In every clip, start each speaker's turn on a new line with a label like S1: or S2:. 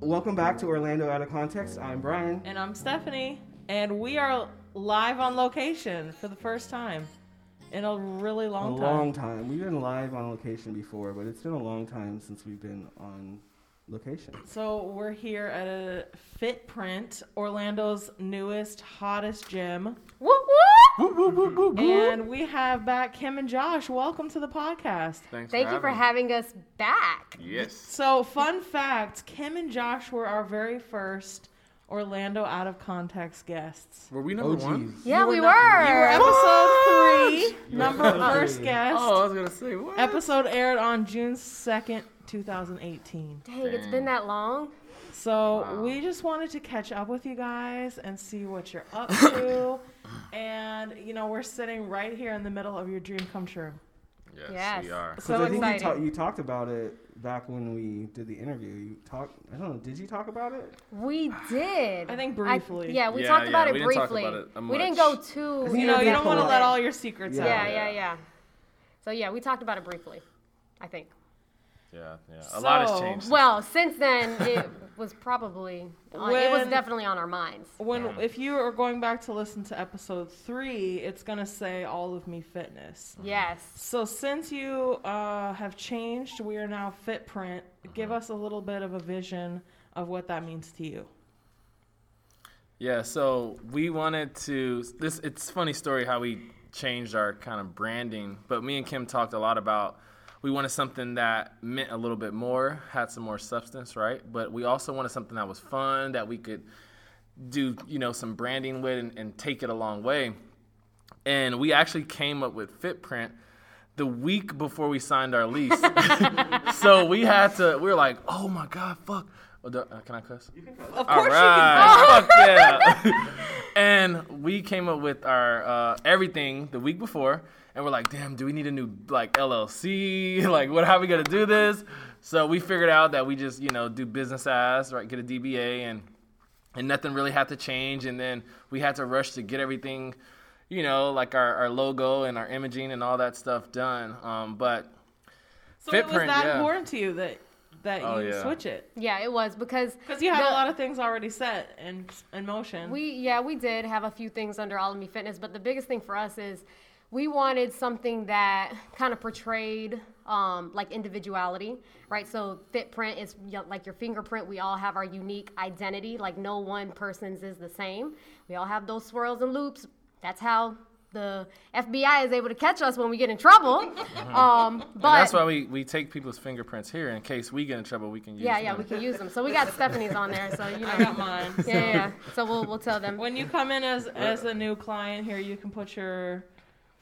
S1: Welcome back to Orlando Out of Context. I'm Brian.
S2: And I'm Stephanie, and we are live on location for the first time in a really long
S1: a
S2: time.
S1: long time. We've been live on location before, but it's been a long time since we've been on location.
S2: So we're here at a Fitprint, Orlando's newest, hottest gym,
S3: Whoop whoop!
S1: Woo, woo, woo, woo, woo.
S2: and we have back Kim and Josh. Welcome to the podcast.
S4: Thanks
S3: Thank you for
S4: having
S3: having us back.
S4: Yes.
S2: So, fun fact: Kim and Josh were our very first Orlando out of context guests.
S4: Were we number
S1: OGs.
S4: one?
S3: Yeah,
S2: You
S3: we
S2: were not- You were
S3: were.
S2: episode three, number first
S1: three.
S2: guest.
S4: Oh, I was gonna say what?
S2: Episode aired on June 2nd, 2018.
S3: Dang, it's been that long.
S2: So
S4: Wow.
S2: we just wanted to catch up with you guys and see what you're up to. And, you know, we're sitting right here in the middle of your dream come true.
S4: Yes,
S3: Yes.
S4: we are.
S1: 'Cause
S3: So
S1: I think you, ta- you talked about it back when we did the interview. You talked. I don't know. Did you talk about it?
S3: We did.
S2: I think briefly.
S3: yeah, we
S4: Yeah,
S3: talked
S4: yeah,
S3: about it
S4: we didn't talk
S3: briefly.
S4: about it,
S3: we didn't go too.
S2: You know, you don't want to let all your secrets
S1: Yeah.
S2: out.
S3: Yeah, yeah, yeah. So yeah, we talked about it briefly. I think.
S4: Yeah, yeah. A lot has
S2: So-
S4: changed.
S3: Well, since then it was probably uh, it was definitely on our minds.
S2: When
S4: Mm.
S2: if you are going back to listen to episode three, it's gonna say all of me fitness.
S3: Yes.
S2: So since you uh, have changed, we are now Fitprint. Give
S4: Mm-hmm.
S2: us a little bit of a vision of what that means to you.
S4: Yeah, so we wanted to this it's a funny story how we changed our kind of branding, but me and Kim talked a lot about we wanted something that meant a little bit more, had some more substance, right? But we also wanted something that was fun that we could do, you know, some branding with and, and take it a long way. And we actually came up with Fitprint the week before we signed our lease. so we had to we were like, "Oh my god, fuck. Oh, do- uh, can I cuss?
S2: Of
S4: All
S2: course
S4: right, fuck yeah. and we came up with our uh, everything the week before, and we're like, damn, do we need a new like LLC? Like, what? How are we gonna do this? So we figured out that we just you know do business as right, get a DBA, and and nothing really had to change. And then we had to rush to get everything, you know, like our, our logo and our imaging and all that stuff done. Um, but
S2: So it was
S4: Fitprint,
S2: that
S4: yeah.
S2: important to you that that
S4: Oh,
S2: you
S4: yeah.
S2: switch it
S3: Yeah, it was because
S2: because you had
S3: the-
S2: a lot of things already set in in motion.
S3: We yeah, we did have a few things under All of Me Fitness, but the biggest thing for us is we wanted something that kind of portrayed um, like individuality, right? So Fitprint is y- like your fingerprint. We all have our unique identity. Like no one person's is the same. We all have those swirls and loops. That's how the FBI is able to catch us when we get in trouble. Um, but
S4: and that's why we, we take people's fingerprints here in case we get in trouble. We can use them.
S3: yeah, yeah,
S4: them.
S3: we can use them. So we got Stephanie's on there. So you know,
S2: I got mine.
S3: yeah, yeah, yeah. So we'll we'll tell them.
S2: When you come in as as a new client here, you can put your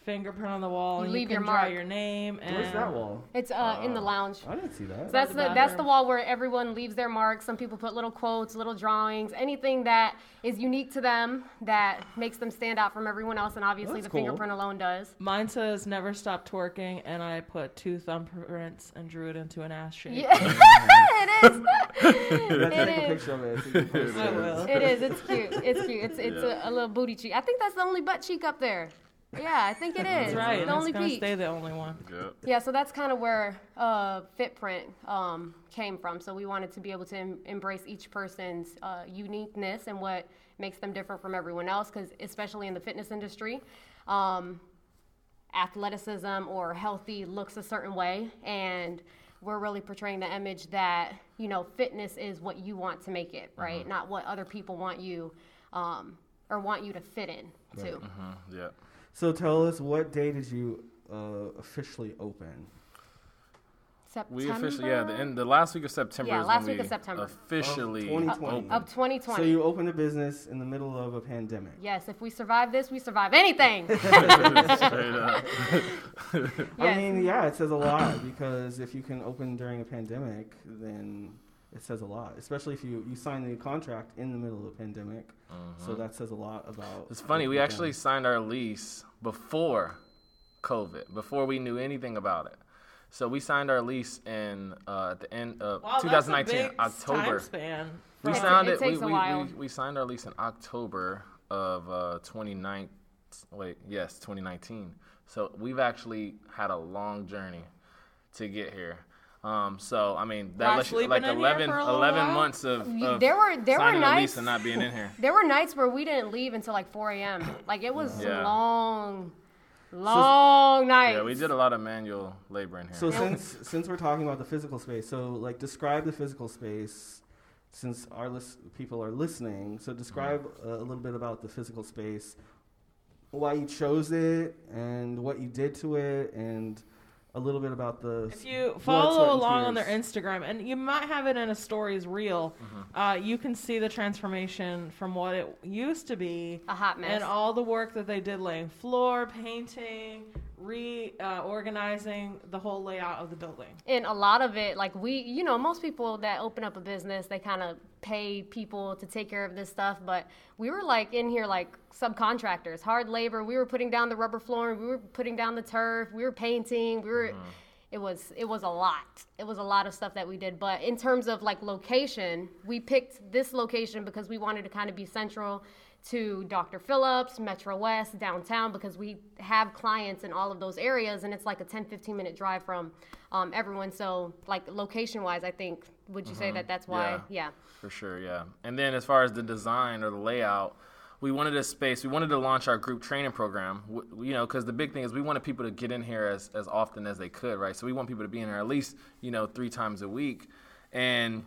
S2: fingerprint on the wall
S3: You
S2: and
S3: leave
S2: you
S3: your
S2: draw
S3: mark.
S2: your name. And
S1: Where's that wall?
S3: It's uh, in the lounge.
S1: I didn't see that.
S3: So that's
S2: the
S3: the, that's the
S2: bathroom.
S3: wall where everyone leaves their mark. Some people put little quotes, little drawings, anything that is unique to them that makes them stand out from everyone else, and obviously
S1: That's
S3: the
S1: cool.
S3: fingerprint alone does.
S2: Mine says never stop twerking, and I put two thumbprints and drew it into an ass shape.
S3: Yeah, it is.
S1: Let's
S3: It
S1: take a
S3: is.
S1: picture of it. so you can post
S2: I
S1: it.
S2: will.
S3: It is. It's cute. It's cute. It's it's a, a little booty cheek. I think that's the only butt cheek up there. Yeah, I think it is.
S2: That's right.
S3: The
S2: and
S3: only
S2: it's gonna
S3: peach.
S2: stay the only one.
S4: Yep.
S3: Yeah, so that's kind of where uh, Fitprint um, came from. So we wanted to be able to em- embrace each person's uh, uniqueness and what makes them different from everyone else, because especially in the fitness industry, um, athleticism or healthy looks a certain way, and we're really portraying the image that you know fitness is what you want to make it, right? Not what other people want you um, or want you to fit in to.
S4: Mhm, Yep.
S1: So tell us, what day did you uh, officially open?
S3: September
S4: We officially yeah the end the last week of September
S3: Yeah,
S4: is
S3: last
S4: when
S3: week
S4: we
S3: of September.
S4: officially
S1: Of 2020.
S4: opened.
S3: of 2020.
S1: So you opened a business in the middle of a pandemic.
S3: Yes, if we survive this, we survive anything.
S4: Straight up.
S1: I mean, yeah, it says a lot because if you can open during a pandemic, then it says a lot. Especially if you you sign the contract in the middle of a pandemic, so that says a lot about.
S4: It's funny. We
S1: you've
S4: actually
S1: done.
S4: signed our lease before COVID, before we knew anything about it. So we signed our lease in uh, at the end of
S2: Wow,
S4: 2019,
S2: that's a big
S4: October.
S2: Time span.
S4: We signed
S3: it
S4: it. we,
S3: takes a
S4: we, we, we signed our lease in October of uh, 2019. wait, yes, 2019. So we've actually had a long journey to get here. Um, so I mean, that
S2: Not
S4: lets you, like
S2: in
S4: 11,
S2: for a little
S4: 11
S2: while?
S4: months of, of
S3: There were- there were
S4: signing a lease
S3: nights-
S4: and not being in here.
S3: There were nights where we didn't leave until like 4 a.m. Like it was
S4: Yeah.
S3: long, long nights.
S4: Yeah, we did a lot of manual labor in here.
S1: So since since we're talking about the physical space, so like describe the physical space, since our list, people are listening. So describe uh, a little bit about the physical space, why you chose it, and what you did to it, and a little bit about the.
S2: If you follow
S1: sweat,
S2: along on their. Instagram, and you might have it in a stories reel,
S4: Mm-hmm.
S2: uh, you can see the transformation from what it used to be
S3: A hot mess.
S2: and all the work that they did laying floor, painting, reorganizing the whole layout of the building.
S3: and a lot of it like we you know most people that open up a business they kind of pay people to take care of this stuff but we were like in here like subcontractors hard labor. We were putting down the rubber flooring we were putting down the turf we were painting we were mm-hmm. it was it was a lot. It was a lot of stuff that we did but in terms of like location we picked this location because we wanted to kind of be central to Dr. Phillips, Metro West, downtown, because we have clients in all of those areas, and it's like a 10, 15 minute drive from um, everyone. So, like location wise, I think, would you say that that's why?
S4: Yeah.
S3: Yeah.
S4: For sure, yeah. And then as far as the design or the layout, we wanted a space. We wanted to launch our group training program. w- You know, because the big thing is we wanted people to get in here as as often as they could, right? So we want people to be in here at least you know three times a week, and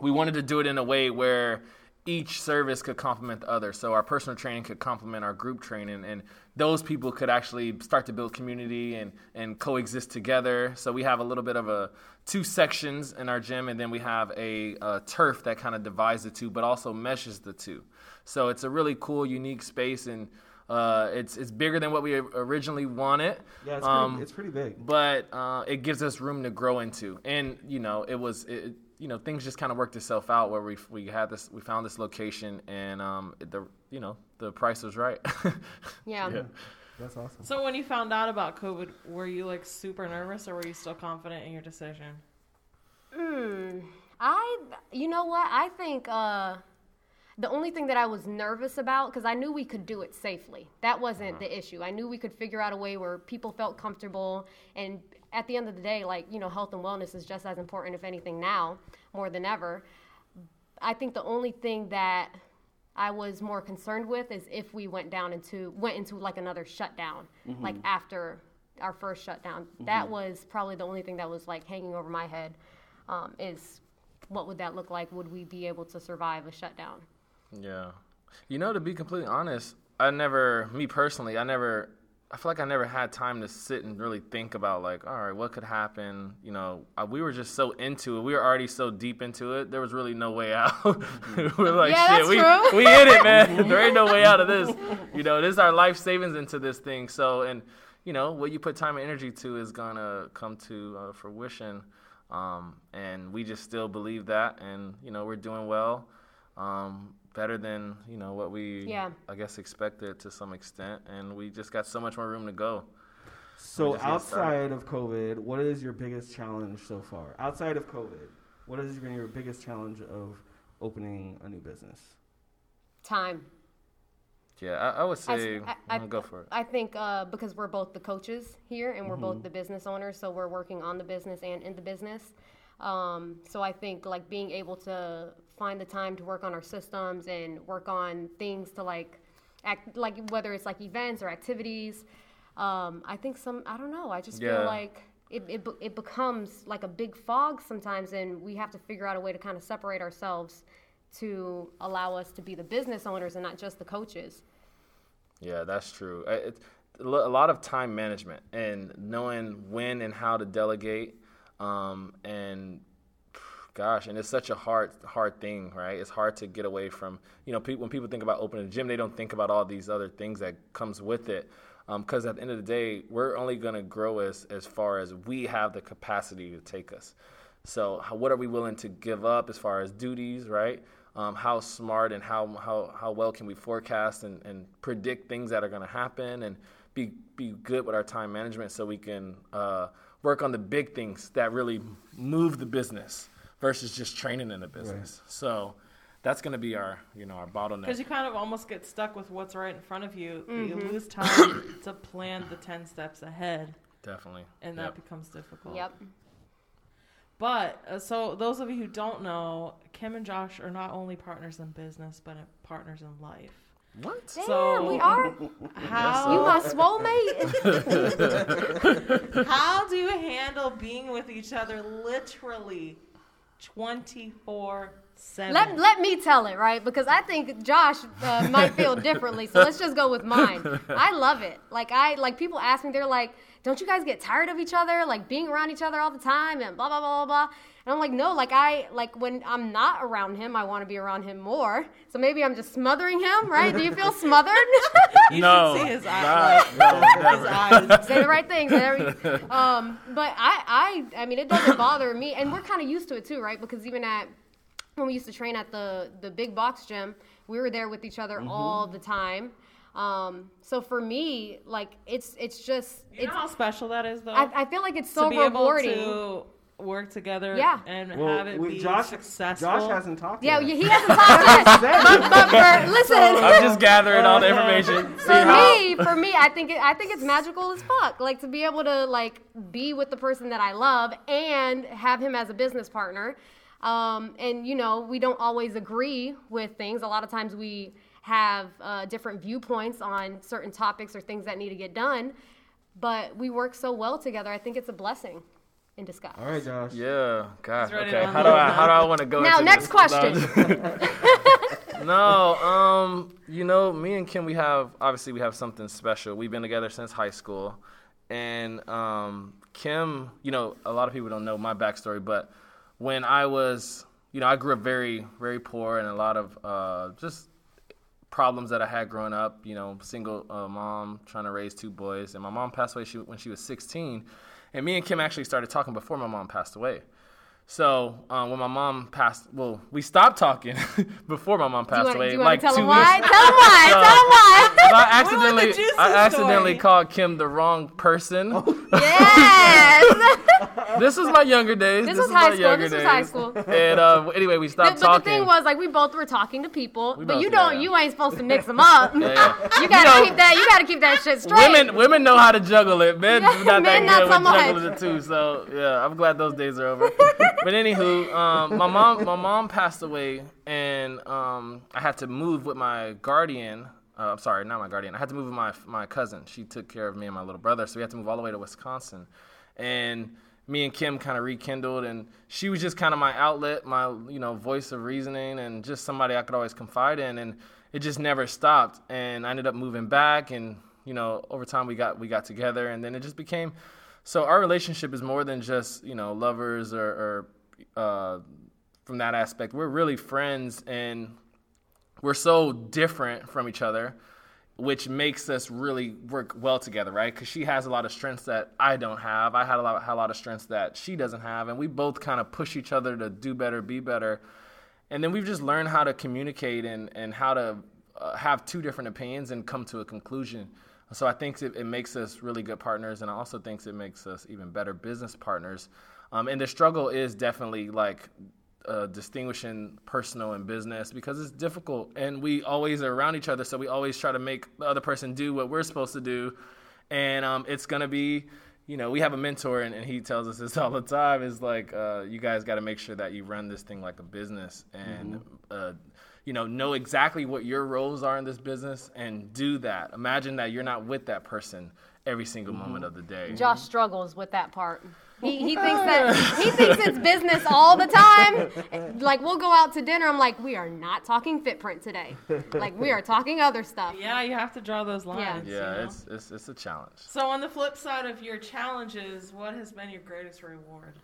S4: we wanted to do it in a way where each service could complement the other. So our personal training could complement our group training, and those people could actually start to build community and, and coexist together. So we have a little bit of a two sections in our gym, and then we have a, a turf that kind of divides the two, but also meshes the two. So it's a really cool, unique space, and uh, it's it's bigger than what we originally wanted.
S1: Yeah, it's,
S4: Um,
S1: pretty, it's pretty big.
S4: but uh, it gives us room to grow into. And you know, it was it, you know things just kind of worked itself out where we we had this we found this location and um, the you know the price was right.
S3: Yeah.
S4: Yeah.
S1: That's awesome.
S2: So, when you found out about COVID, were you like super nervous or were you still confident in your decision?
S3: Hmm. I, you know what? I think uh, the only thing that I was nervous about, because I knew we could do it safely. That wasn't the issue. I knew we could figure out a way where people felt comfortable. And at the end of the day, like, you know, health and wellness is just as important, if anything, now more than ever. I think the only thing that I was more concerned with is if we went down into went into like another shutdown, like after our first shutdown. That was probably the only thing that was like hanging over my head. Um, is what would that look like? Would we be able to survive a shutdown?
S4: Yeah. You know, to be completely honest, I never, me personally, I never, I feel like I never had time to sit and really think about, like, all right, what could happen? You know, I, we were just so into it. We were already so deep into it. There was really no way out. we're like,
S3: Yeah,
S4: shit, we,
S3: true.
S4: we hit it, man. there ain't no way out of this. You know, this is our life savings into this thing. So, and, you know, what you put time and energy to is going to come to uh, fruition. Um, and we just still believe that. And, you know, we're doing well um, better than you know what we
S3: Yeah.
S4: I guess expected to some extent, and we just got so much more room to go.
S1: So
S4: just getting started.
S1: outside of COVID, what is your biggest challenge so far? Outside of COVID, what has been your biggest challenge of opening a new business?
S3: Time.
S4: Yeah, I, I would say
S3: I- I-
S4: uh, go for it.
S3: I think uh, because we're both the coaches here and we're both the business owners, so we're working on the business and in the business. Um, so I think like being able to find the time to work on our systems and work on things to like act like whether it's like events or activities. Um, I think some I don't know. I just
S4: Yeah.
S3: feel like it, it it becomes like a big fog sometimes, and we have to figure out a way to kind of separate ourselves to allow us to be the business owners and not just the coaches.
S4: Yeah, that's true. It's a lot of time management and knowing when and how to delegate. Um, and gosh, and it's such a hard, hard thing, right? It's hard to get away from, you know, people, when people think about opening a gym, they don't think about all these other things that comes with it. Because at the end of the day, we're only going to grow as, as far as we have the capacity to take us. So, how, what are we willing to give up as far as duties, right? Um, how smart and how, how, how well can we forecast and, and predict things that are going to happen and be, be good with our time management so we can uh, work on the big things that really move the business versus just training in the business. So, that's going to be our you know our bottleneck.
S2: Because you kind of almost get stuck with what's right in front of you.
S3: Mm-hmm.
S2: You lose time to plan the 10 steps ahead,
S4: Definitely.
S2: and that
S4: Yep.
S2: becomes difficult.
S3: Yep.
S2: But, uh, so those of you who don't know, Kim and Josh are not only partners in business, but partners in life.
S4: What?
S3: Damn,
S2: So-
S3: we are.
S2: How,
S3: You my swole mate.
S2: how do you handle being with each other literally 24 7?
S3: let, let me tell it, right? Because I think Josh uh, might feel differently. So let's just go with mine. I love it. Like I like people ask me, they're like, "Don't you guys get tired of each other? Like being around each other all the time and blah blah blah blah blah." And I'm like, "No, like I like when I'm not around him, I want to be around him more. So maybe I'm just smothering him, right? Do you feel smothered?"
S2: You
S4: no.
S2: should see his
S4: not-
S2: eyes.
S4: no,
S2: His eyes.
S3: say the right things. Um, but I, I, I mean, it doesn't bother me, and we're kind of used to it too, right? Because even at when we used to train at the the big box gym, we were there with each other all the time. Um, so for me, like it's it's just
S2: You know
S3: it's.
S2: how special that is, though?
S3: I, I feel like it's
S2: to
S3: so
S2: be
S3: rewarding.
S2: able to work together
S3: Yeah.
S2: and
S1: Well,
S2: have it
S1: we-
S2: be
S1: Josh,
S2: successful.
S1: Josh hasn't talked
S3: yeah,
S1: yet.
S3: he hasn't talked yet. but, but for, listen.
S4: I'm just gathering all the information.
S3: For me, for me, I think it, I think it's magical as fuck. Like to be able to like be with the person that I love and have him as a business partner. Um, and you know, we don't always agree with things. A lot of times we have uh, different viewpoints on certain topics or things that need to get done. But we work so well together. I think it's a blessing in disguise.
S1: All right, Josh.
S4: Yeah, gosh.
S2: ready
S4: Okay, how do I how do I want to go?
S3: Now,
S4: into
S3: next
S4: this?
S3: question.
S4: No, um, you know, me and Kim, we have obviously we have something special. We've been together since high school, and um, Kim, you know, a lot of people don't know my backstory, but when I was, you know, I grew up very, very poor and a lot of uh, just problems that I had growing up. You know, single uh, mom trying to raise two boys, and my mom passed away when she was 16, and me and Kim actually started talking before my mom passed away. So um, when my mom passed, well, we stopped talking before my mom passed
S3: want
S4: away.
S3: to
S4: like
S3: tell
S4: two
S3: him
S4: weeks.
S3: why? Tell him why. Tell him why.
S4: I
S2: want the
S4: accidentally,
S2: juicy
S4: I accidentally
S2: story.
S4: called Kim the wrong person.
S3: yes.
S4: this was my younger days.
S3: This
S4: This,
S3: was
S4: is
S3: high school.
S4: younger
S3: This was high school.
S4: And uh, anyway, we
S3: But,
S4: stopped
S3: but the thing was, like, we both were talking to people, but
S4: both-
S3: you don't,
S4: yeah.
S3: you ain't supposed to mix them up.
S4: Yeah, yeah.
S3: You gotta
S4: know-
S3: keep that. You gotta keep that shit straight.
S4: Women, women know how to juggle it. Men
S3: Yeah,
S4: not
S3: men
S4: that
S3: not
S4: good
S3: so
S4: with
S3: much.
S4: juggling it too. So yeah, I'm glad those days are over. But anywho, um, my mom, my mom passed away, and um, I had to move with my guardian. Uh, I'm sorry, not my guardian. I had to move with my my cousin. She took care of me and my little brother, so we had to move all the way to Wisconsin, and me and Kim kind of rekindled, and she was just kind of my outlet, my you know voice of reasoning, and just somebody I could always confide in, and it just never stopped. And I ended up moving back, and you know over time we got we got together, and then it just became. So our relationship is more than just you know lovers or, or uh, from that aspect. We're really friends, and we're so different from each other which makes us really work well together, right? Because she has a lot of strengths that I don't have. I had a lot, had a lot of strengths that she doesn't have, and we both kind of push each other to do better, be better. And then we've just learned how to communicate and and how to uh, have two different opinions and come to a conclusion. So I think it, it makes us really good partners, and I also think it makes us even better business partners. Um, and the struggle is definitely like uh, distinguishing personal and business because it's difficult and we always are around each other so we always try to make the other person do what we're supposed to do. And um, it's to be you know we have a mentor and, and he tells us this all the time. Is like uh, you guys got to make sure that you run this thing like a business and uh, you know know exactly what your roles are in this business and do that imagine that you're not with that person every single mm-hmm. moment of the day
S3: Josh struggles with that part. He, he thinks that he thinks it's business all the time. Like we'll go out to dinner. I'm like, we are not talking Fitprint today. Like we are talking other stuff.
S2: Yeah, you have to draw those lines. you
S4: yeah
S2: know?
S4: it's, it's it's a challenge
S2: So on the flip side of your challenges, what has been your greatest reward?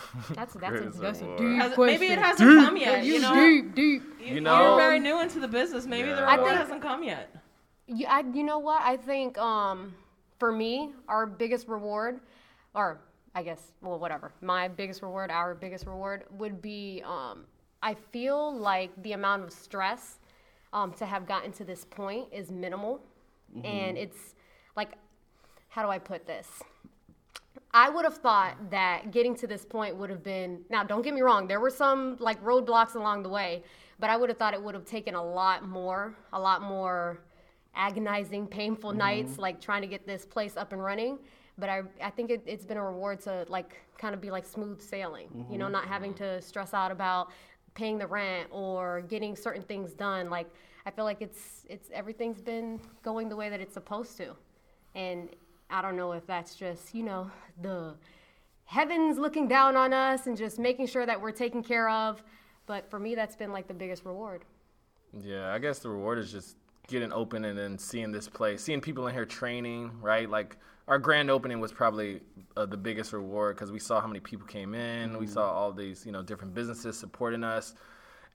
S3: That's that's a,
S4: Greatest
S3: that's a deep
S2: Has,
S3: question.
S2: maybe it hasn't come yet. You know,
S3: deep, deep.
S2: you,
S4: You know-
S2: are very new into the business. Maybe the
S4: Yeah. I
S2: reward
S3: think-
S2: hasn't come yet.
S3: You, I, you know what? I think um, for me, our biggest reward, or I guess, well, whatever, my biggest reward, our biggest reward would be um, I feel like the amount of stress um, to have gotten to this point is minimal. And it's like, how do I put this? I would have thought that getting to this point would have been now don't get me wrong, there were some like roadblocks along the way, but I would have thought it would have taken a lot more, a lot more agonizing, painful mm-hmm. nights like trying to get this place up and running. But I, I think it, it's been a reward to like kind of be like smooth sailing, you know, mm-hmm. not having to stress out about paying the rent or getting certain things done. Like I feel like it's it's everything's been going the way that it's supposed to, and I don't know if that's just you know the heavens looking down on us and just making sure that we're taken care of. But for me, that's been like the biggest reward.
S4: Yeah, I guess the reward is just getting open and then seeing this place, seeing people in here training, right? Like our grand opening was probably uh, the biggest reward because we saw how many people came in. We saw all these, you know, different businesses supporting us,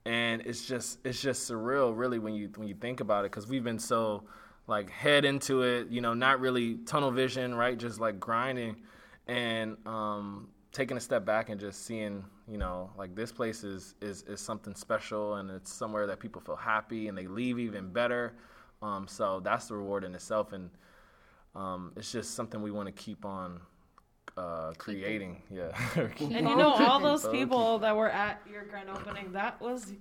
S4: and it's just it's just surreal, really, when you when you think about it, because we've been so like head into it, you know, not really tunnel vision, right? Just like grinding, and um, taking a step back and just seeing, you know, like this place is, is, is something special and it's somewhere that people feel happy and they leave even better. Um, so that's the reward in itself. And um, it's just something we want to keep on uh, creating. Yeah.
S2: And you know, all those people that were at your grand opening, that was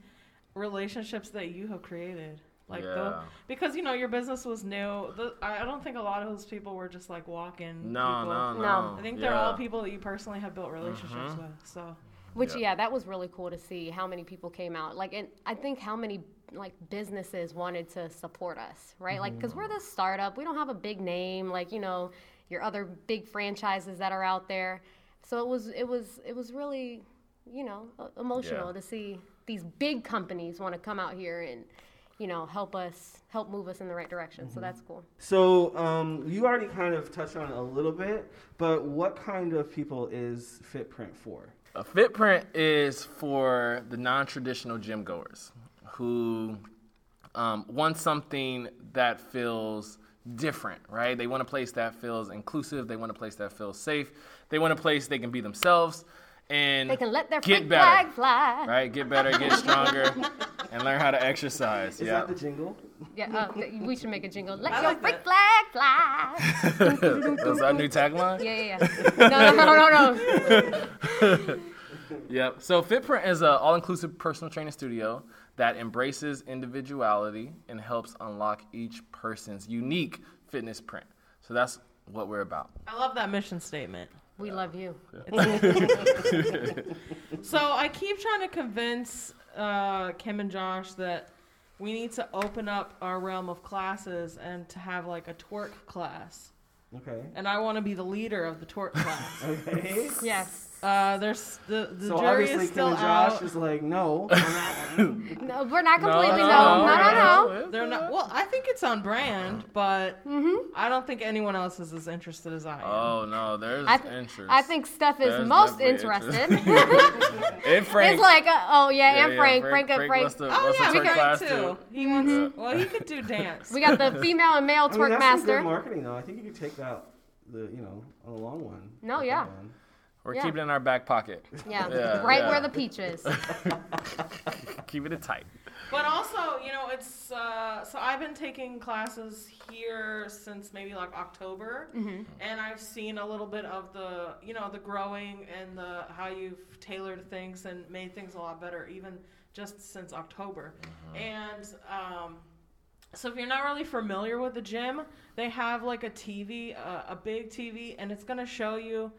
S2: relationships that you have created. Like, the, because you know your business was new. The, I I don't think a lot of those people were just like walk-in.
S4: no,
S2: people.
S4: no, no,
S3: No.
S2: I think they're all people that you personally have built relationships
S4: Mhm.
S2: with. So
S3: Which
S4: Yeah.
S3: yeah. that was really cool to see how many people came out. Like, and I think how many like businesses wanted to support us, right? Like, because we're the startup, we don't have a big name like you know your other big franchises that are out there. So it was it was it was really you know emotional
S4: Yeah.
S3: to see these big companies want to come out here and you know help us help move us in the right direction. So that's cool.
S1: So um, you already kind of touched on it a little bit, but what kind of people is Fitprint for?
S4: A Fitprint is for the non-traditional gym goers who um, want something that feels different, right? They want a place that feels inclusive. They want a place that feels safe. They want a place they can be themselves and
S3: They can let their
S4: get better,
S3: flag fly.
S4: right? Get better, get stronger, and learn how to exercise.
S1: Is
S4: yeah.
S1: that the jingle?
S3: Yeah, uh, we should make a jingle. Let
S2: I
S3: your
S2: like
S3: freak flag fly.
S4: That's our new tagline.
S3: Yeah, yeah, yeah. No, no, no, no, no.
S4: Yep. So Fitprint is an all-inclusive personal training studio that embraces individuality and helps unlock each person's unique fitness print. So that's what we're about.
S2: I love that mission statement.
S3: We love you.
S2: So I keep trying to convince uh, Kim and Josh that we need to open up our realm of classes and to have like a twerk class.
S1: Okay.
S2: And I want to be the leader of the twerk class.
S1: Okay.
S3: Yes.
S2: Uh, there's the the
S1: so
S2: jury
S1: obviously
S2: is still
S1: Kim and Josh
S2: out.
S1: is like, no. on that one.
S3: No, we're not completely no.
S4: no,
S3: No, no, no.
S2: They're not. Well, I think it's on brand, but
S3: Mm-hmm.
S2: I don't think anyone else is as interested as I am.
S4: Oh no, there's
S3: I, th-
S4: interest.
S3: I think Steph is
S4: There's
S3: most interested.
S4: and Frank.
S3: it's like, uh, oh yeah,
S4: Yeah,
S3: and
S4: yeah,
S3: Frank, Frank, and Frank.
S4: wants to,
S2: Oh
S4: wants
S2: yeah,
S4: to
S2: we
S4: twerk
S2: got too.
S4: too.
S2: He wants. Well, he could do dance.
S3: we got the female and male
S1: I mean,
S3: twerk
S1: that's some good
S3: master.
S1: marketing, though. I think you could take that, the you know, on the long one.
S3: No, yeah.
S1: one.
S4: We're
S3: Yeah.
S4: keeping it in our back pocket.
S3: Yeah,
S4: Yeah,
S3: right
S4: yeah.
S3: where the peach is.
S4: Keeping it tight.
S2: But also, you know, it's uh, so I've been taking classes here since maybe like October, and I've seen a little bit of the, you know, the growing and the how you've tailored things and made things a lot better, even just since October. And um, so if you're not really familiar with the gym, they have like a TV, uh, a big TV, and it's gonna show you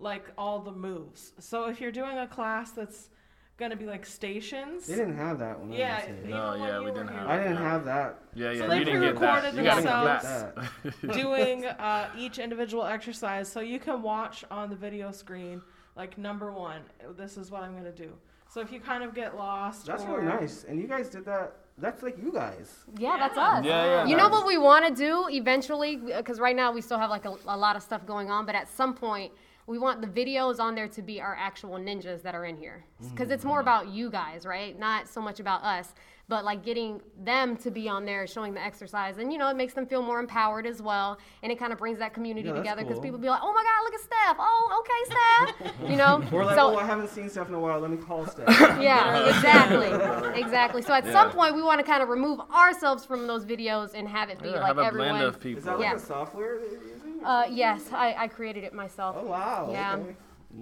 S2: like all the moves. So if you're doing a class that's gonna be like stations.
S1: They didn't have that one.
S2: Yeah,
S4: No, yeah, we didn't
S2: here.
S4: have
S1: I didn't have that.
S4: Yeah, yeah.
S2: they
S4: you didn't get that.
S2: pre-recorded
S4: You gotta
S2: themselves.
S4: get that.
S2: doing uh, each individual exercise so you can watch on the video screen like number one this is what i'm going to do so if you kind of get lost
S1: That's
S2: or,
S1: really nice. And you guys did that. That's like you guys.
S3: Yeah, that's us.
S4: Yeah, yeah.
S3: You know what we want to do eventually? Because right now we still have like a, a lot of stuff going on, but at some point we want the videos on there to be our actual ninjas that are in here. Because it's more about you guys, right? Not so much about us, but like getting them to be on there showing the exercise. And you know, it makes them feel more empowered as well. And it kind of brings that community
S1: Yeah,
S3: together because
S1: cool.
S3: people be like, oh my God, look at Steph. Oh, okay, Steph. you know?
S1: Or like,
S3: so,
S1: oh, I haven't seen Steph in a while. Let me call Steph.
S3: yeah, exactly, exactly. So at
S4: Yeah.
S3: some point, we want to kind of remove ourselves from those videos and have it be
S4: Yeah,
S3: like
S4: have a
S3: everyone.
S4: blend of
S1: Is that like
S3: Yeah.
S1: a software that you're using?
S3: Uh, yes, I, I created it myself.
S1: Oh wow.
S3: Yeah.
S1: Okay.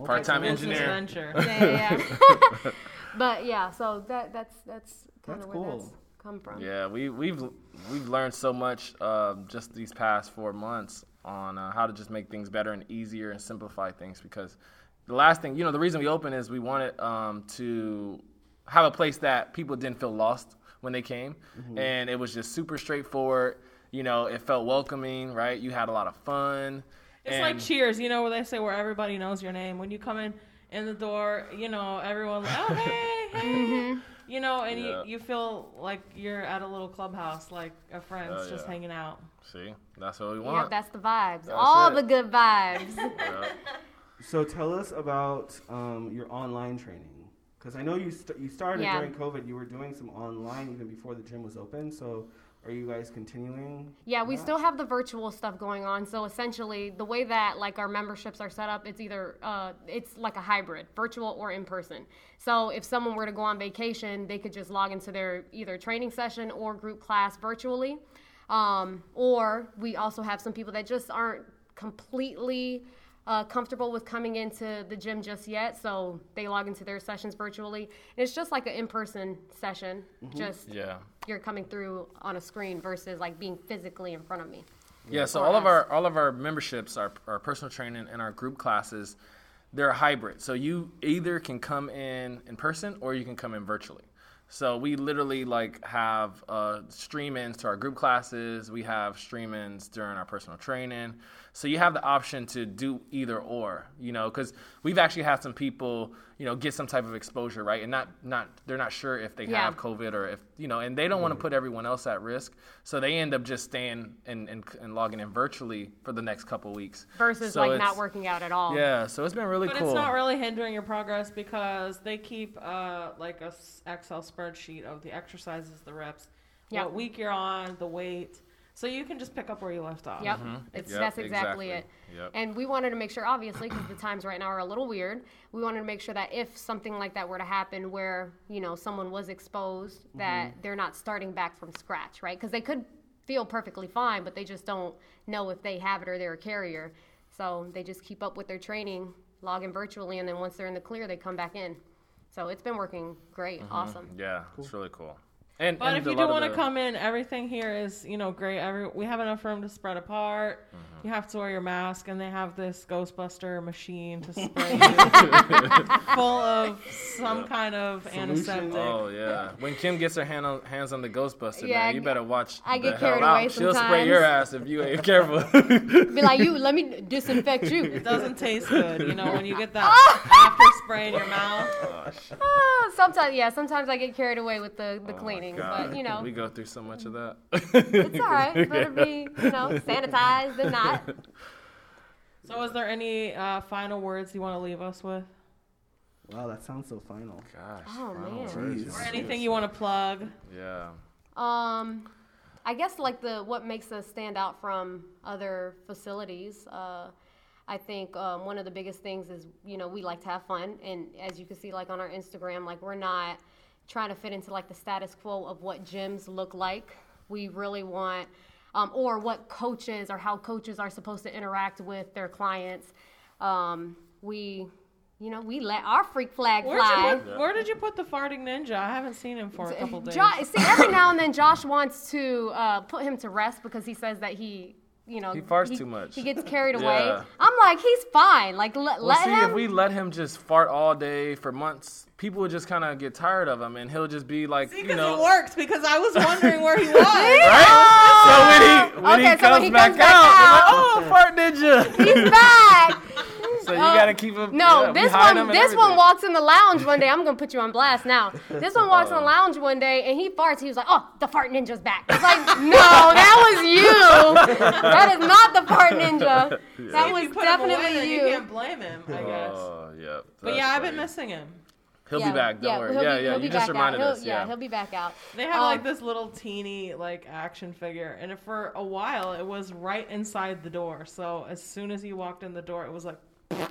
S4: Part-time
S1: Multi-
S4: engineer.
S2: venture.
S3: Yeah, yeah, yeah. but yeah, so that that's that's kind of where
S1: cool.
S3: that's come from.
S4: Yeah, we we've we've learned so much uh, just these past four months on uh, how to just make things better and easier and simplify things because the last thing you know the reason we opened is we wanted um, to have a place that people didn't feel lost when they came and it was just super straightforward you know it felt welcoming right you had a lot of fun
S2: It's
S4: and-
S2: like Cheers, you know, where they say where everybody knows your name. When you come in in the door, you know, everyone like, oh hey, hey, you know, and
S4: Yeah.
S2: you, you feel like you're at a little clubhouse, like a friends
S4: Oh,
S2: just
S4: yeah.
S2: hanging out.
S4: see that's what we want.
S3: Yeah, that's the vibes.
S4: That's
S3: All
S4: it.
S3: the good vibes.
S4: Yeah.
S1: So tell us about um, your online training, because I know you st- you started
S3: Yeah.
S1: during COVID. You were doing some online even before the gym was open. So are you guys continuing?
S3: Yeah, we
S1: that?
S3: still have the virtual stuff going on. So essentially, the way that like our memberships are set up, it's either uh, it's like a hybrid, virtual or in person. So if someone were to go on vacation, they could just log into their either training session or group class virtually. Um, or we also have some people that just aren't completely uh, comfortable with coming into the gym just yet, so they log into their sessions virtually. And it's just like an in-person session, just
S4: yeah
S3: you're coming through on a screen versus like being physically in front of me.
S4: Yeah, so all of our all of our memberships, our, our personal training and our group classes, they're a hybrid. So you either can come in in person or you can come in virtually. So we literally like have uh, stream-ins to our group classes. We have stream-ins during our personal training. So you have the option to do either or, you know, because we've actually had some people, you know, get some type of exposure, right, and not not they're not sure if they
S3: Yeah.
S4: have COVID or if you know, and they don't want to put everyone else at risk, so they end up just staying and, and, and logging in virtually for the next couple weeks
S3: Versus
S4: So
S3: like not working out at all.
S4: Yeah, so it's been really
S2: But
S4: cool.
S2: But it's not really hindering your progress because they keep uh, like a Excel spreadsheet of the exercises, the reps,
S3: Yep.
S2: what week you're on, the weight, so you can just pick up where you left off.
S3: Yep. Mm-hmm. It's,
S4: Yep,
S3: that's exactly,
S4: exactly.
S3: it.
S4: Yep.
S3: And we wanted to make sure, obviously, because the times right now are a little weird, we wanted to make sure that if something like that were to happen where, you know, someone was exposed, mm-hmm. that they're not starting back from scratch, right? Because they could feel perfectly fine, but they just don't know if they have it or they're a carrier. So they just keep up with their training, log in virtually, and then once they're in the clear, they come back in. So it's been working great. Mm-hmm. Awesome.
S4: yeah, it's really cool. And
S2: But
S4: and
S2: if you do want to
S4: the-
S2: come in, everything here is you know great. Every we have enough room to spread apart.
S4: Mm-hmm.
S2: You have to wear your mask, and they have this Ghostbuster machine to spray you, full of some kind of
S1: Solution.
S2: antiseptic.
S4: Oh yeah, when Kim gets her hand on, hands on the Ghostbuster,
S3: Yeah,
S4: man, you better watch.
S3: I
S4: the
S3: get
S4: hell
S3: carried
S4: out.
S3: away
S4: She'll spray your ass if you ain't careful.
S3: Be like, you, let me disinfect you.
S2: It doesn't taste good, you know, when you get that after spray in your mouth.
S3: Ah, sometimes, yeah, sometimes I get carried away with the, the
S4: Oh my
S3: cleaning,
S4: God.
S3: but you know,
S4: we go through so much of that.
S3: it's all right. Better be, you know, sanitized than not.
S2: So, is there any uh, final words you want to leave us with,
S1: Wow, that sounds so final.
S4: Gosh.
S3: Oh,
S4: final
S3: man.
S1: Jeez.
S2: or anything you want to plug?
S4: Yeah.
S3: Um, I guess like the what makes us stand out from other facilities. Uh, I think um, one of the biggest things is you know we like to have fun, and as you can see like on our Instagram, like we're not trying to fit into like the status quo of what gyms look like. We really want, um, or what coaches or how coaches are supposed to interact with their clients. Um, we, you know, we let our freak flag
S2: Where'd
S3: fly.
S2: you where did you put the farting ninja? I haven't seen him for a couple days.
S3: Jo- see, every now and then Josh wants to uh, put him to rest because he says that he, you know,
S4: He farts too much.
S3: He gets carried away.
S4: Yeah.
S3: I'm like, he's fine. Like, let,
S4: Well,
S3: let
S4: see,
S3: him.
S4: if we let him just fart all day for months, people would just kind of get tired of him, and he'll just be like, you
S2: because
S4: know.
S2: it worked. Because I was wondering where he was.
S4: Right? So when he when
S3: Okay,
S4: he
S3: so when
S4: comes
S3: he
S4: back
S3: comes back
S4: out,
S3: out-
S4: we're like, oh, fart ninja.
S3: he's back.
S4: So you
S3: Uh,
S4: gotta keep him.
S3: No,
S4: yeah,
S3: this one,
S4: him and
S3: this one walks in the lounge one day. I'm gonna put you on blast now. This one walks in the lounge one day and he farts. He was like, "Oh, the fart ninja's back." It's like, no, that was you. That is not the fart ninja. That
S2: If
S3: was
S2: you put away,
S3: definitely you.
S2: you can't blame him. I guess.
S4: Oh, yeah.
S2: but
S4: that's
S2: yeah, I've been missing him.
S4: He'll
S3: Yeah,
S4: be back. Don't
S3: yeah,
S4: worry.
S3: he'll
S4: Yeah,
S3: be-
S4: yeah.
S3: he'll be
S4: You just
S3: back out.
S4: reminded
S3: He'll-
S4: us.
S3: Yeah,
S4: Yeah.
S3: he'll be back out.
S2: They have
S3: Um,
S2: like this little teeny like action figure, and for a while it was right inside the door. So as soon as he walked in the door, it was like. Like,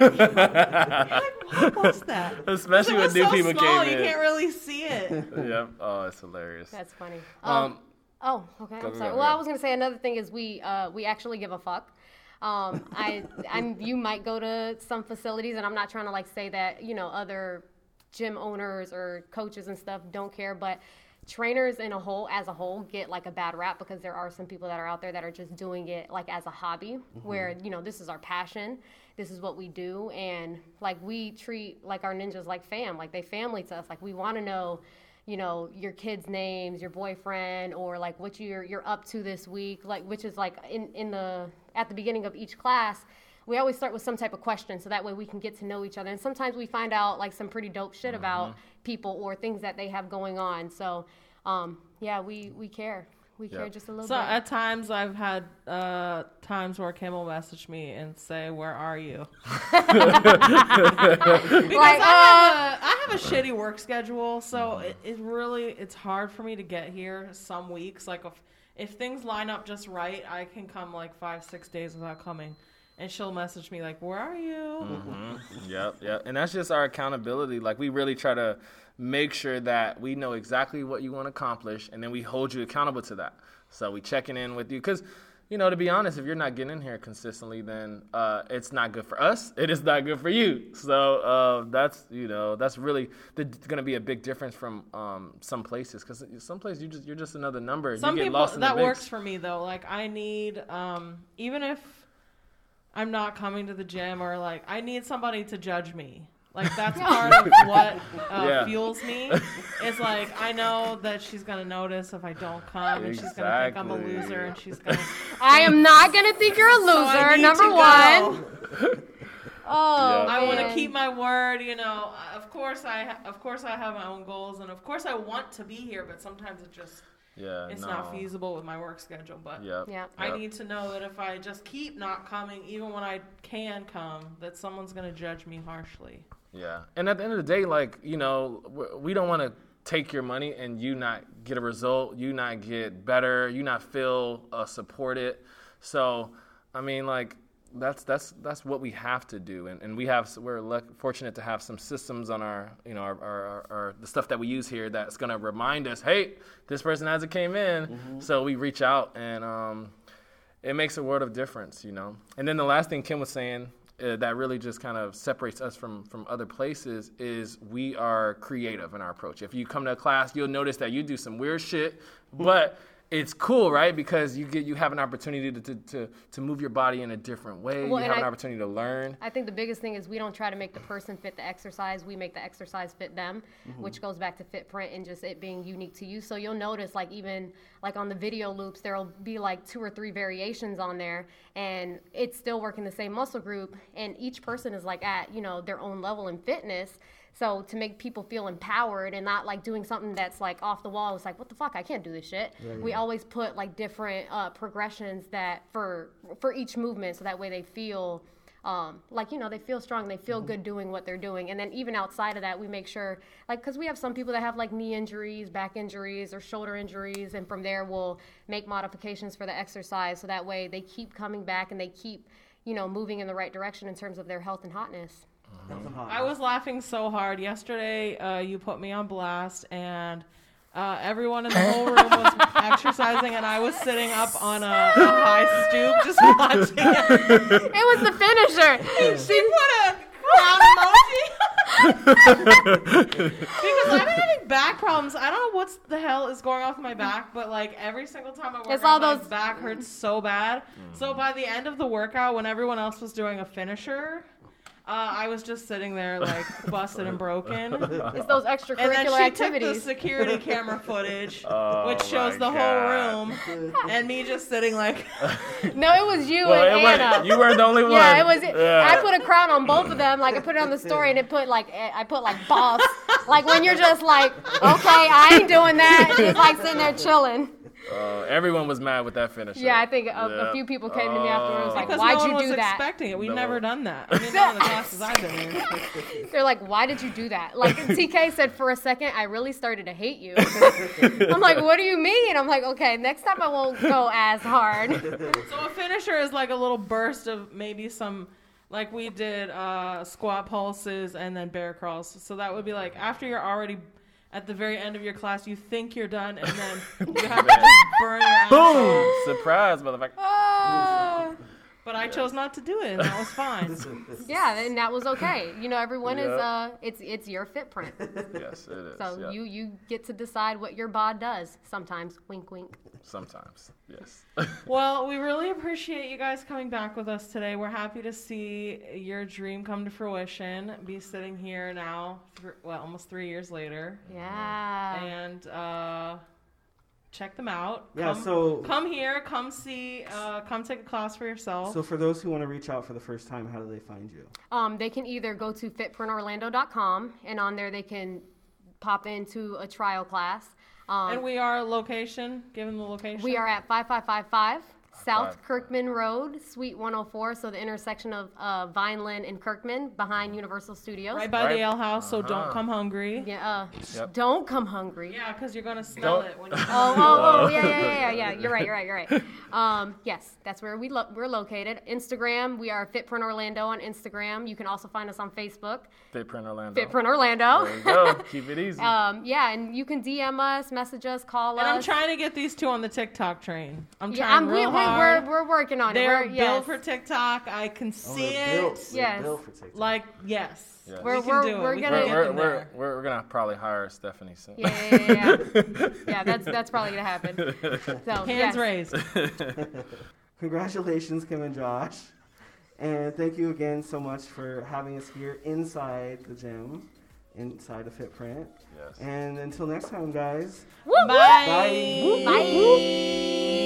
S2: what was that?
S4: Especially
S2: it
S4: when
S2: was
S4: new
S2: so
S4: people
S2: small,
S4: came
S2: you
S4: in.
S2: can't really see it.
S4: Yep. Oh, it's hilarious.
S3: That's funny.
S4: Um,
S3: Oh, okay. I'm sorry.
S4: go,
S3: well. I was gonna say another thing is we uh, we actually give a fuck. Um, I I'm you might go to some facilities, and I'm not trying to like say that you know other gym owners or coaches and stuff don't care, but trainers in a whole as a whole get like a bad rap because there are some people that are out there that are just doing it like as a hobby mm-hmm. where you know this is our passion. This is what we do. And like we treat like our ninjas like fam like they family to us. Like we want to know you know your kids names your boyfriend or like what you're you're up to this week like which is like in in the at the beginning of each class we always start with some type of question so that way we can get to know each other. And sometimes we find out like some pretty dope shit about people or things that they have going on. So um, yeah we we care. We care just a little
S2: So
S3: bit.
S2: So at times I've had uh, times where Kim will message me and say, "Where are you?" because
S3: Like,
S2: I, have a, I have a shitty work schedule, so it, it really it's hard for me to get here some weeks. Like if if things line up just right, I can come like five six days without coming, and she'll message me like, "Where are you?"
S4: Yep, yep. And that's just our accountability. Like we really try to make sure that we know exactly what you want to accomplish, and then we hold you accountable to that. So we checking in with you because. You know, to be honest, if you're not getting in here consistently, then uh, it's not good for us. It is not good for you. So uh, that's you know that's really going to be a big difference from um, some places because some places you just you're just another number.
S2: Some
S4: you get
S2: people
S4: lost in the
S2: that works for me though. Like I need, um, even if I'm not coming to the gym or like I need somebody to judge me. Like that's part of what uh,
S4: Yeah.
S2: fuels me. It's like I know that she's gonna notice if I don't come, and she's gonna think I'm a loser, and she's gonna.
S3: i am not gonna think you're a loser
S2: need
S3: number
S2: to
S3: one
S2: go.
S3: Oh,
S4: Yeah.
S2: I want to keep my word. You know, of course I, ha- of course I have my own goals, and of course I want to be here, but sometimes it just
S4: Yeah,
S2: it's
S4: no.
S2: not feasible with my work schedule. But
S4: Yep.
S3: Yeah.
S2: I
S4: yep.
S2: need to know that if I just keep not coming, even when I can come, that someone's going to judge me harshly.
S4: Yeah, and at the end of the day, like you know, we- we don't want to take your money and you not get a result, you not get better, you not feel uh, supported. So, I mean, like that's that's that's what we have to do, and, and we have we're luck, fortunate to have some systems on our you know our, our, our, our the stuff that we use here that's gonna remind us, hey, this person hasn't came in, so we reach out and um, it makes a world of difference, you know. And then the last thing Kim was saying uh, that really just kind of separates us from from other places is we are creative in our approach. If you come to a class, you'll notice that you do some weird shit, but it's cool, right? Because you get you have an opportunity to to, to, to move your body in a different way.
S3: Well,
S4: you have an opportunity to learn.
S3: I think the biggest thing is we don't try to make the person fit the exercise. We make the exercise fit them, mm-hmm. which goes back to Fitprint and just it being unique to you. So you'll notice, like even like on the video loops, there'll be like two or three variations on there, and it's still working the same muscle group. And each person is like at you know their own level in fitness. So to make people feel empowered and not like doing something that's like off the wall, it's like what the fuck, I can't do this shit. We always put like different uh, progressions that for for each movement, so that way they feel um, like you know they feel strong they feel good doing what they're doing and then even outside of that we make sure like because we have some people that have like knee injuries back injuries or shoulder injuries and from there we'll make modifications for the exercise so that way they keep coming back and they keep you know moving in the right direction in terms of their health and hotness
S1: Health and hotness.
S2: I was laughing so hard yesterday. Uh, you put me on blast, and uh, everyone in the whole room was exercising, and I was sitting up on a, a high stoop just watching it.
S3: it was the finisher
S2: She put a crown emoji. because I've been having back problems. I don't know what's the hell is going on with my back, but like every single time I work
S3: It's
S2: out,
S3: all
S2: my
S3: those-
S2: back hurts so bad. So by the end of the workout, when everyone else was doing a finisher, uh, I was just sitting there like busted and broken.
S3: it's those extracurricular
S2: And then she
S3: activities
S2: took the security camera footage,
S4: Oh,
S2: which shows the
S4: God.
S2: whole room, and me just sitting like.
S3: no it was you
S4: Well,
S3: and
S4: it
S3: anna
S4: wasn't- you weren't the only one.
S3: Yeah, it was.
S4: Yeah.
S3: I put a crown on both of them. Like I put it on the story, and it put like eh, I put like boss. like when you're just like, okay, I ain't doing that. Just like sitting there chilling.
S4: Uh, everyone was mad with that finish.
S3: Yeah, I think a, a few people came to me afterwards like,
S2: Because
S3: why'd
S2: no one
S3: you
S2: was
S3: do that?
S2: expecting it. We've
S4: No.
S2: never done that. I mean, none of the classes I've been in.
S3: They're like, why did you do that? Like TK said for a second, I really started to hate you. I'm like, what do you mean? I'm like, okay, next time I won't go as hard.
S2: So a finisher is like a little burst of maybe some, like we did uh, squat pulses and then bear crawls. So that would be like after you're already at the very end of your class, you think you're done, and then you have to just burn your.
S4: Boom! Surprise, motherfucker.
S3: Ah.
S2: But I chose not to do it, and that was fine.
S3: yeah, and that was okay. You know, everyone is uh, it's it's your footprint.
S4: Yes, it is.
S3: So
S4: yeah.
S3: you you get to decide what your bod does. Sometimes, wink, wink.
S4: Sometimes, yes.
S2: Well, we really appreciate you guys coming back with us today. We're happy to see your dream come to fruition. Be sitting here now, th- well, almost three years later,
S3: Yeah.
S2: and uh, check them out.
S1: Yeah,
S2: come,
S1: so-
S2: come here, come see, uh, come take a class for yourself.
S1: So for those who want to reach out for the first time, how do they find you?
S3: Um, they can either go to fitprintorlando.com and on there they can pop into a trial class. Um,
S2: and we are location, given the location.
S3: We are at 5555 South
S4: Five.
S3: Kirkman Road, Suite 104, so the intersection of uh, Vineland and Kirkman behind Universal Studios.
S2: right by
S4: Right-
S2: the ale house, so don't
S4: Uh-huh.
S2: come hungry.
S3: Yeah, uh,
S4: Yep.
S3: don't come hungry.
S2: Yeah, because you're gonna smell
S4: Don't-
S2: it when you.
S3: Oh, oh, oh, yeah, yeah, yeah, yeah, yeah. You're right, you're right, you're right. Um, yes, that's where we lo- we're located. Instagram, we are Fitprint Orlando on Instagram. You can also find us on Facebook,
S4: Fitprint Orlando.
S3: Fitprint Orlando.
S4: There you go. Keep it easy.
S3: Um, yeah, and you can DM us, message us, call us.
S2: And I'm trying to get these two on the TikTok train. I'm
S3: yeah,
S2: trying
S3: I'm,
S2: real
S3: we,
S2: hard.
S3: we're, we're working on
S2: They're
S3: it. We're,
S2: built
S3: yes.
S2: for TikTok. I can oh, see
S1: they're
S2: it.
S1: built- they're
S3: Yes.
S1: built for TikTok.
S2: Like yes,
S4: Yeah.
S3: We're-
S2: we can
S3: we're-
S2: do it.
S3: we're
S2: We
S3: gonna-
S4: we're, we're, we're, we're, we're gonna probably hire Stephanie soon.
S3: Yeah, yeah, yeah, yeah. yeah, that's that's probably gonna happen. So
S2: Hands
S3: yes.
S2: raised.
S1: Congratulations, Kim and Josh. And thank you again so much for having us here inside the gym, inside of Fitprint.
S4: Yes.
S1: And until next time, guys.
S3: Woo, woo.
S2: Bye.
S3: Bye.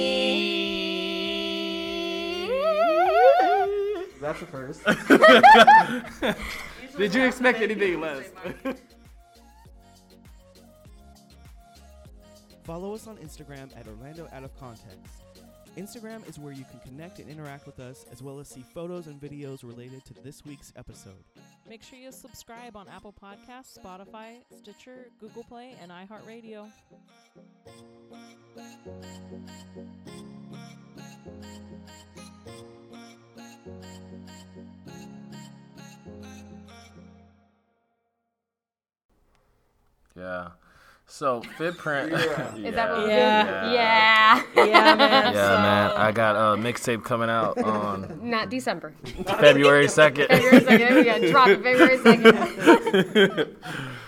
S1: That's the first.
S4: Did you expect anything less?
S5: Follow us on Instagram at Orlando Out of Context. Instagram is where you can connect and interact with us, as well as see photos and videos related to this week's episode.
S2: Make sure you subscribe on Apple Podcasts, Spotify, Stitcher, Google Play, and iHeartRadio.
S4: Yeah. So Fitprint.
S1: Yeah.
S3: Is that what we're
S2: Yeah.
S3: Yeah.
S2: Yeah, man.
S4: Yeah, man. I got a mixtape coming out on
S3: Not December.
S4: February second.
S3: February 2nd. Yeah, drop it February 2nd.